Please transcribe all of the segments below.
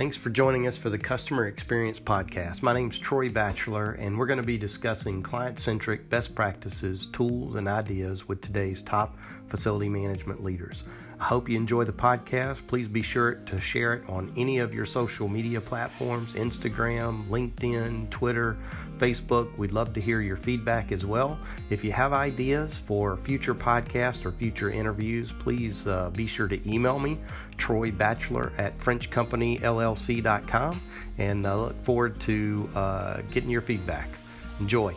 Thanks for joining us for the Customer Experience Podcast. My name is Troy Batchelor, and we're going to be discussing client centric best practices, tools, and ideas with today's top facility management leaders. I hope you enjoy the podcast. Please be sure to share it on any of your social media platforms Instagram, LinkedIn, Twitter, Facebook. We'd love to hear your feedback as well. If you have ideas for future podcasts or future interviews, please uh, be sure to email me, Troy Batchelor at FrenchCompanyLLC.com, and I look forward to uh, getting your feedback. Enjoy.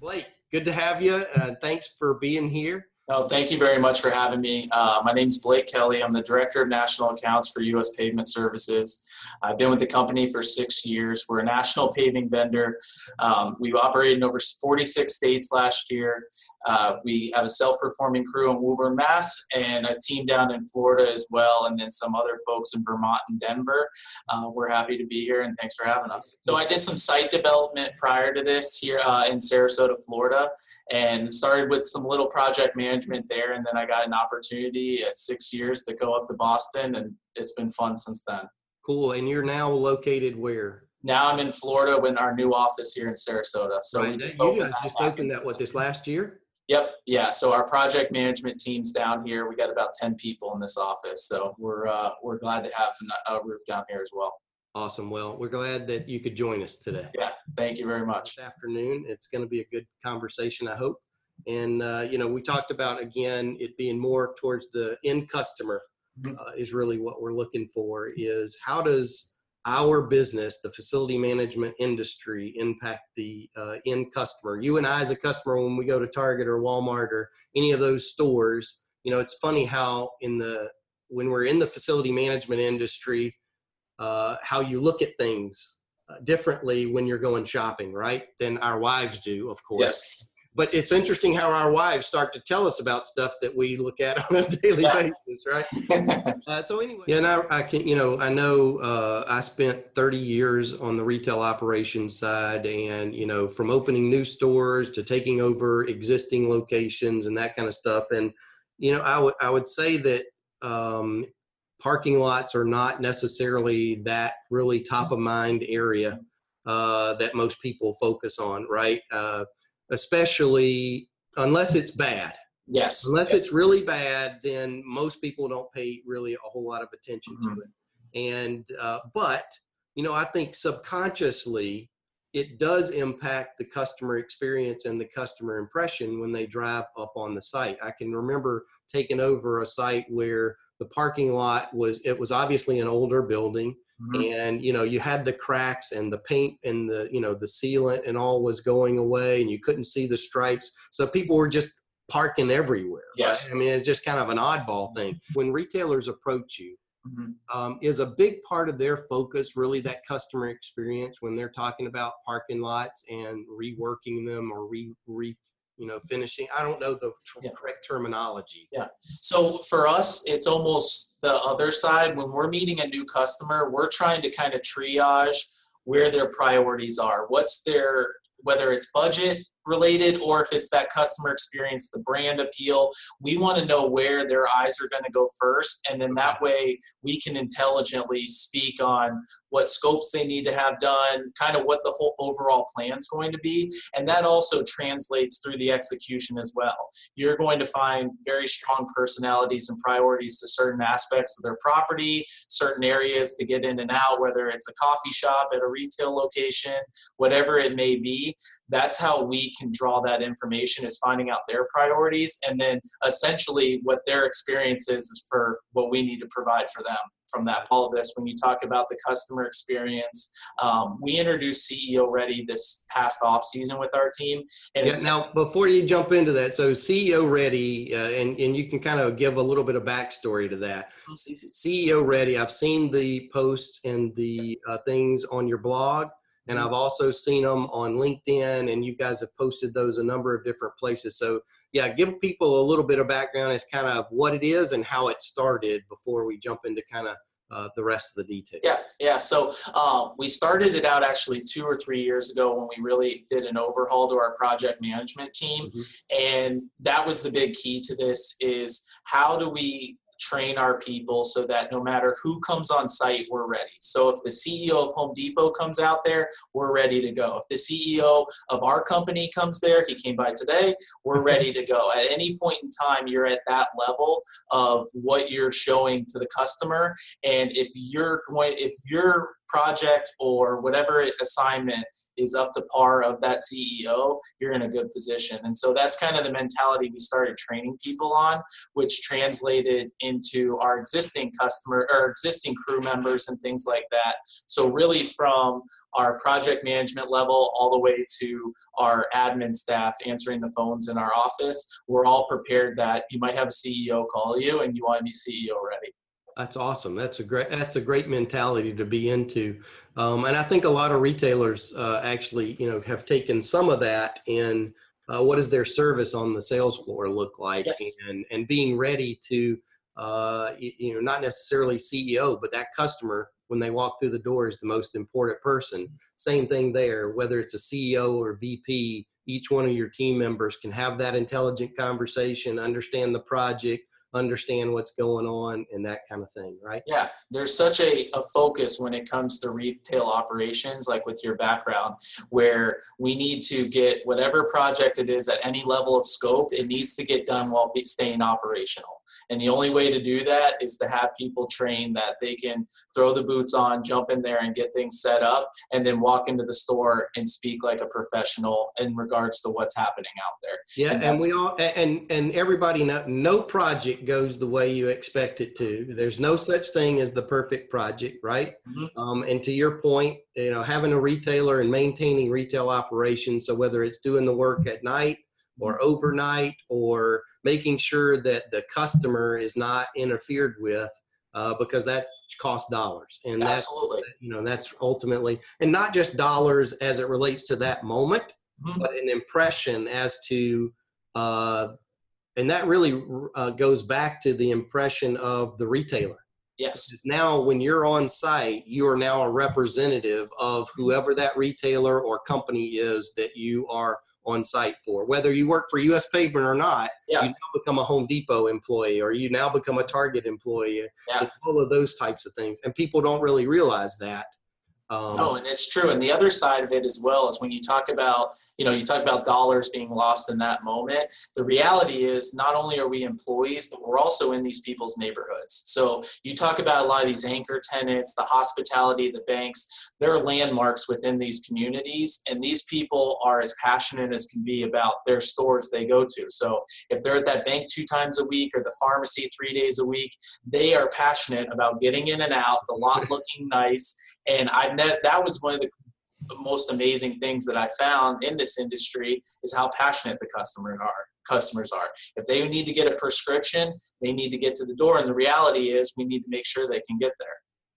Blake, good to have you. Uh, thanks for being here. No, thank you very much for having me. Uh, my name is Blake Kelly. I'm the Director of National Accounts for U.S. Pavement Services. I've been with the company for six years. We're a national paving vendor. Um, we've operated in over 46 states last year. Uh, we have a self-performing crew in Woburn, Mass, and a team down in Florida as well, and then some other folks in Vermont and Denver. Uh, we're happy to be here, and thanks for having us. So I did some site development prior to this here uh, in Sarasota, Florida, and started with some little project management there, and then I got an opportunity at six years to go up to Boston, and it's been fun since then. Cool. And you're now located where? Now I'm in Florida with our new office here in Sarasota. So right. you guys just opened that what this last year? Yep. Yeah. So our project management team's down here. We got about 10 people in this office. So we're, uh, we're glad to have a roof down here as well. Awesome. Well, we're glad that you could join us today. Yeah. Thank you very much. This afternoon. It's going to be a good conversation, I hope. And, uh, you know, we talked about, again, it being more towards the end customer. Uh, is really what we're looking for is how does our business, the facility management industry, impact the uh, end customer. You and I, as a customer, when we go to Target or Walmart or any of those stores, you know, it's funny how in the when we're in the facility management industry, uh, how you look at things uh, differently when you're going shopping, right? Than our wives do, of course. Yes but it's interesting how our wives start to tell us about stuff that we look at on a daily yeah. basis, right? uh, so anyway, yeah, and I, I, can, you know, I know uh, I spent 30 years on the retail operations side, and you know, from opening new stores to taking over existing locations and that kind of stuff, and you know, I would I would say that um, parking lots are not necessarily that really top of mind area uh, that most people focus on, right? Especially unless it's bad. Yes. Unless yep. it's really bad, then most people don't pay really a whole lot of attention mm-hmm. to it. And uh, but you know, I think subconsciously it does impact the customer experience and the customer impression when they drive up on the site. I can remember taking over a site where the parking lot was it was obviously an older building Mm-hmm. and you know you had the cracks and the paint and the you know the sealant and all was going away and you couldn't see the stripes so people were just parking everywhere yes right? i mean it's just kind of an oddball thing when retailers approach you mm-hmm. um, is a big part of their focus really that customer experience when they're talking about parking lots and reworking them or re, re you know finishing i don't know the yeah. correct terminology. Yeah. So for us it's almost the other side. When we're meeting a new customer we're trying to kind of triage where their priorities are. What's their whether it's budget related or if it's that customer experience, the brand appeal. We want to know where their eyes are going to go first. And then that way we can intelligently speak on what scopes they need to have done, kind of what the whole overall plan is going to be. And that also translates through the execution as well. You're going to find very strong personalities and priorities to certain aspects of their property, certain areas to get in and out, whether it's a coffee shop at a retail location, whatever it may be. That's how we can draw that information is finding out their priorities and then essentially what their experience is, is for what we need to provide for them. From that all of this when you talk about the customer experience um, we introduced ceo ready this past off season with our team and yeah, now before you jump into that so ceo ready uh, and, and you can kind of give a little bit of backstory to that. Ceo ready i've seen the posts and the uh, things on your blog and I've also seen them on LinkedIn, and you guys have posted those a number of different places. So, yeah, give people a little bit of background as kind of what it is and how it started before we jump into kind of uh, the rest of the details. Yeah, yeah. So um, we started it out actually two or three years ago when we really did an overhaul to our project management team, mm-hmm. and that was the big key to this: is how do we train our people so that no matter who comes on site, we're ready. So if the CEO of Home Depot comes out there, we're ready to go. If the CEO of our company comes there, he came by today, we're mm-hmm. ready to go. At any point in time, you're at that level of what you're showing to the customer. And if you're going, if your project or whatever assignment is up to par of that CEO, you're in a good position. And so that's kind of the mentality we started training people on, which translated into our existing customer or existing crew members and things like that. So really from our project management level all the way to our admin staff answering the phones in our office, we're all prepared that you might have a CEO call you and you want to be CEO ready. That's awesome. That's a great. That's a great mentality to be into, um, and I think a lot of retailers uh, actually, you know, have taken some of that in uh, what does their service on the sales floor look like, yes. and and being ready to, uh, you know, not necessarily CEO, but that customer when they walk through the door is the most important person. Same thing there. Whether it's a CEO or VP, each one of your team members can have that intelligent conversation, understand the project understand what's going on and that kind of thing, right? Yeah, there's such a, a focus when it comes to retail operations, like with your background, where we need to get whatever project it is at any level of scope, it needs to get done while staying operational. And the only way to do that is to have people trained that they can throw the boots on, jump in there and get things set up, and then walk into the store and speak like a professional in regards to what's happening out there. Yeah, and, and we all and and everybody know no project goes the way you expect it to. There's no such thing as the perfect project, right? Mm-hmm. Um, and to your point, you know, having a retailer and maintaining retail operations. So whether it's doing the work at night or overnight or making sure that the customer is not interfered with uh, because that costs dollars and that's Absolutely. you know that's ultimately and not just dollars as it relates to that moment mm-hmm. but an impression as to uh, and that really uh, goes back to the impression of the retailer yes now when you're on site you are now a representative of whoever that retailer or company is that you are on site for. Whether you work for US Pavement or not, yeah. you now become a Home Depot employee or you now become a Target employee. Yeah. All of those types of things. And people don't really realize that. Um, no, and it's true. And the other side of it as well is when you talk about, you know, you talk about dollars being lost in that moment. The reality is not only are we employees, but we're also in these people's So you talk about a lot of these anchor tenants, the hospitality, the banks, they're landmarks within these communities. And these people are as passionate as can be about their stores they go to. So if they're at that bank two times a week or the pharmacy three days a week, they are passionate about getting in and out, the lot looking nice. And I've met, that was one of the most amazing things that I found in this industry is how passionate the customers are customers are. If they need to get a prescription, they need to get to the door. And the reality is we need to make sure they can get there.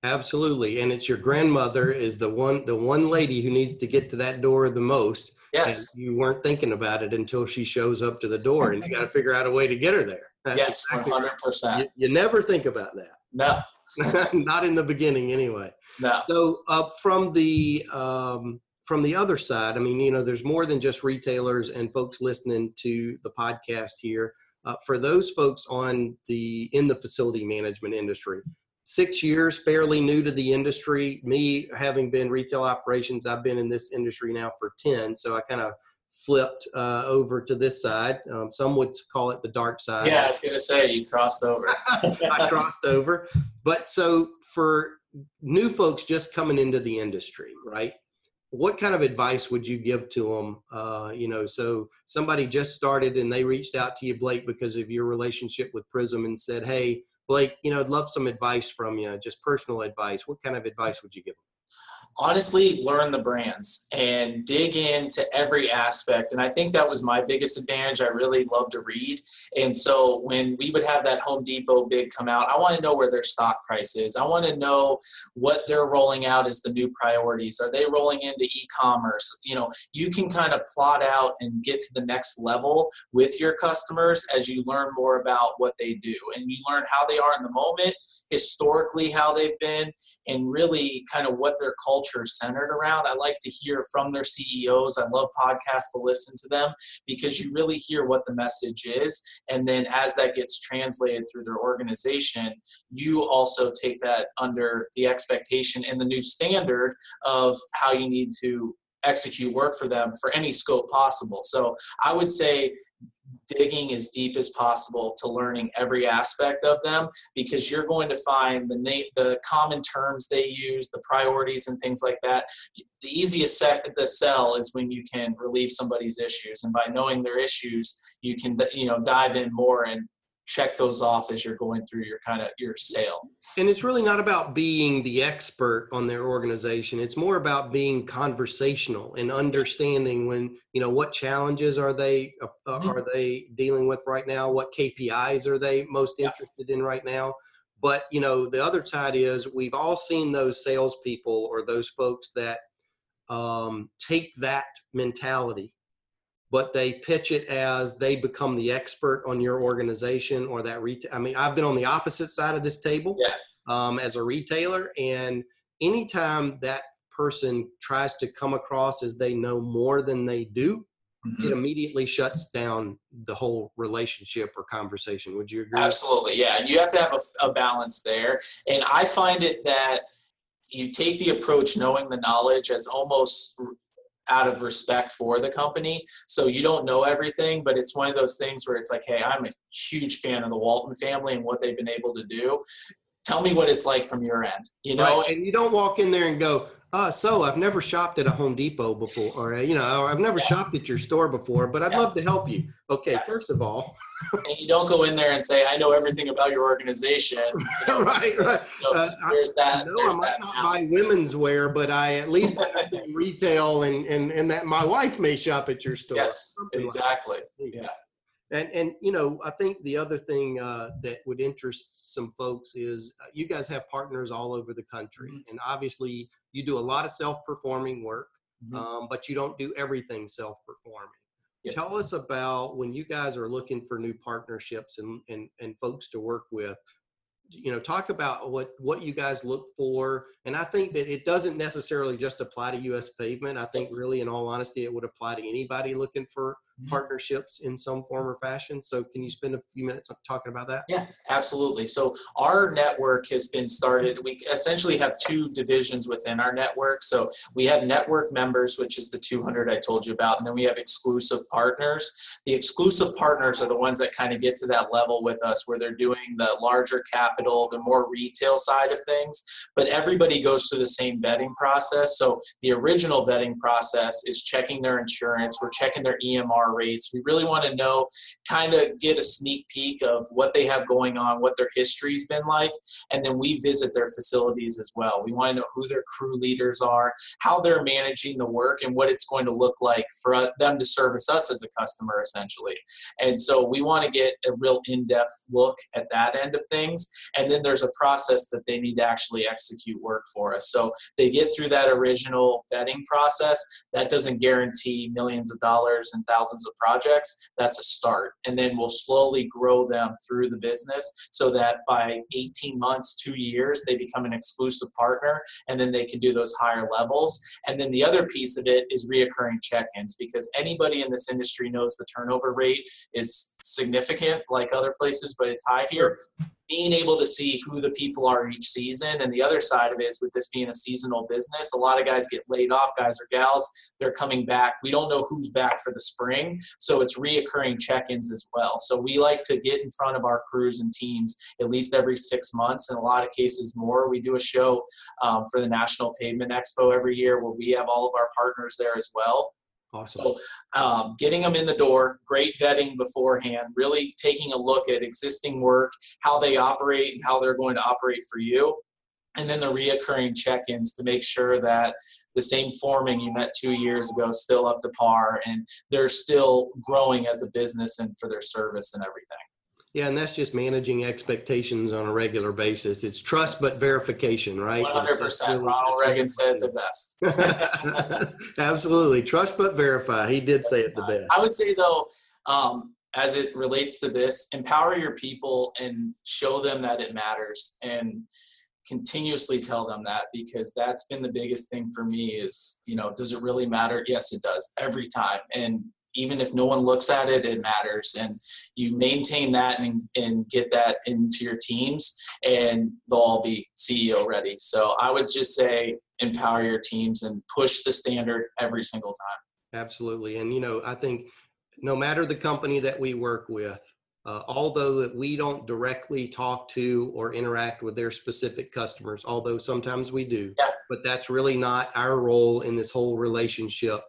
Absolutely. And it's your grandmother is the one the one lady who needs to get to that door the most. Yes. you weren't thinking about it until she shows up to the door and you got to figure out a way to get her there. That's yes, 100%. Right. You, you never think about that. No. Not in the beginning, anyway. No. So, uh, from the um, from the other side, I mean, you know, there's more than just retailers and folks listening to the podcast here. Uh, for those folks on the in the facility management industry, six years, fairly new to the industry. Me having been retail operations, I've been in this industry now for ten, so I kind of flipped uh, over to this side. Um, some would call it the dark side. Yeah, I was going to say you crossed over. I crossed over. But so for new folks just coming into the industry, right? What kind of advice would you give to them? Uh, you know, so somebody just started and they reached out to you, Blake, because of your relationship with Prism and said, "Hey, Blake, you know, I'd love some advice from you, just personal advice. What kind of advice would you give them?" Honestly learn the brands and dig into every aspect. And I think that was my biggest advantage. I really love to read. And so when we would have that Home Depot big come out, I want to know where their stock price is. I want to know what they're rolling out as the new priorities. Are they rolling into e-commerce? You know, you can kind of plot out and get to the next level with your customers as you learn more about what they do. And you learn how they are in the moment, historically how they've been, and really kind of what their culture centered around. I like to hear from their CEOs. I love podcasts to listen to them because you really hear what the message is. And then as that gets translated through their organization, you also take that under the expectation and the new standard of how you need to execute work for them for any scope possible. So I would say digging as deep as possible to learning every aspect of them because you're going to find the na- the common terms they use, the priorities and things like that. The easiest set to sell is when you can relieve somebody's issues, and by knowing their issues, you can you know dive in more and check those off as you're going through your kind of your sale. And it's really not about being the expert on their organization. It's more about being conversational and understanding when, you know, what challenges are they uh, mm-hmm. are they dealing with right now? What KPIs are they most yeah. interested in right now? But, you know, the other side is we've all seen those salespeople or those folks that um, take that mentality but they pitch it as they become the expert on your organization or that retail. I mean, I've been on the opposite side of this table yeah. um, as a retailer, and anytime that person tries to come across as they know more than they do, mm-hmm. it immediately shuts down the whole relationship or conversation. Would you agree? Absolutely, yeah. And you have to have a, a balance there. And I find it that you take the approach knowing the knowledge as almost out of respect for the company. So you don't know everything, but it's one of those things where it's like, hey, I'm a huge fan of the Walton family and what they've been able to do. Tell me what it's like from your end, you know? Right. And you don't walk in there and go, uh, so I've never shopped at a Home Depot before, or you know, I've never yeah. shopped at your store before, but I'd yeah. love to help you. Okay, yeah. first of all, and you don't go in there and say, "I know everything about your organization." You know, right, right. So uh, there's that. No, I might not buy women's wear, but I at least retail, and and and that my wife may shop at your store. Yes, exactly. Like yeah. And and you know, I think the other thing uh, that would interest some folks is uh, you guys have partners all over the country, mm-hmm. and obviously you do a lot of self-performing work, mm-hmm. um, but you don't do everything self-performing. Yep. Tell us about when you guys are looking for new partnerships and, and, and folks to work with you know talk about what what you guys look for. And i think that it doesn't necessarily just apply to us pavement. I think really in all honesty it would apply to anybody looking for mm-hmm. partnerships in some form or fashion. So can you spend a few minutes talking about that? Yeah absolutely. So our network has been started. We essentially have two divisions within our network. So we have network members which is the 200 i told you about and then we have exclusive partners. The exclusive partners are the ones that kind of get to that level with us where they're doing the larger capital capital, the more retail side of things, but everybody goes through the same vetting process. So the original vetting process is checking their insurance, we're checking their EMR rates. We really want to know, kind of get a sneak peek of what they have going on, what their history's been like, and then we visit their facilities as well. We want to know who their crew leaders are, how they're managing the work, and what it's going to look like for them to service us as a customer essentially. And so we want to get a real in-depth look at that end of things and then there's a process that they need to actually execute work for us. So they get through that original vetting process. That doesn't guarantee millions of dollars and thousands of projects. That's a start. And then we'll slowly grow them through the business so that by 18 months, two years, they become an exclusive partner and then they can do those higher levels. And then the other piece of it is reoccurring check ins because anybody in this industry knows the turnover rate is significant like other places, but it's high here being able to see who the people are each season. And the other side of it is with this being a seasonal business, a lot of guys get laid off, guys or gals, they're coming back. We don't know who's back for the spring. So it's reoccurring check ins as well. So we like to get in front of our crews and teams at least every six months, in a lot of cases more. We do a show um, for the National Pavement Expo every year where we have all of our partners there as well. Awesome. So, um, getting them in the door, great vetting beforehand, really taking a look at existing work, how they operate, and how they're going to operate for you. And then the reoccurring check ins to make sure that the same forming you met two years ago still up to par and they're still growing as a business and for their service and everything. Yeah, and that's just managing expectations on a regular basis. It's trust but verification, right? One hundred percent. Ronald Reagan said it the best. Absolutely, trust but verify. He did say it the best. I would say though, um, as it relates to this, empower your people and show them that it matters. And continuously tell them that because that's been the biggest thing for me is you know does it really matter yes it does every time and even if no one looks at it it matters and you maintain that and, and get that into your teams and they'll all be ceo ready so i would just say empower your teams and push the standard every single time absolutely and you know i think no matter the company that we work with uh, although that we don't directly talk to or interact with their specific customers, although sometimes we do, yeah. but that's really not our role in this whole relationship.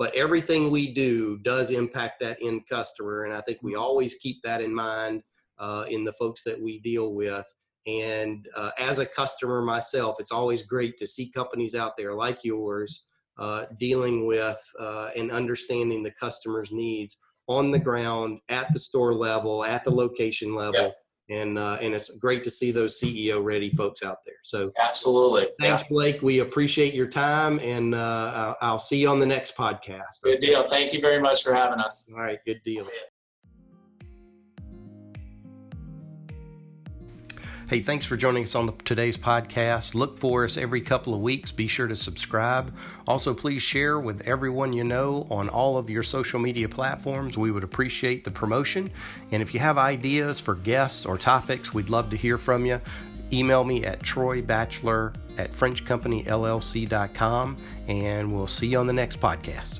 But everything we do does impact that end customer, and I think we always keep that in mind uh, in the folks that we deal with. And uh, as a customer myself, it's always great to see companies out there like yours uh, dealing with uh, and understanding the customer's needs on the ground at the store level, at the location level. Yeah. And, uh, and it's great to see those CEO ready folks out there. So absolutely. Thanks, yeah. Blake. We appreciate your time and uh, I'll see you on the next podcast. Good deal. Thank you very much for having us. All right. Good deal. Hey, thanks for joining us on the, today's podcast. Look for us every couple of weeks. Be sure to subscribe. Also, please share with everyone you know on all of your social media platforms. We would appreciate the promotion. And if you have ideas for guests or topics, we'd love to hear from you. Email me at troybatchelor at frenchcompanyllc.com, and we'll see you on the next podcast.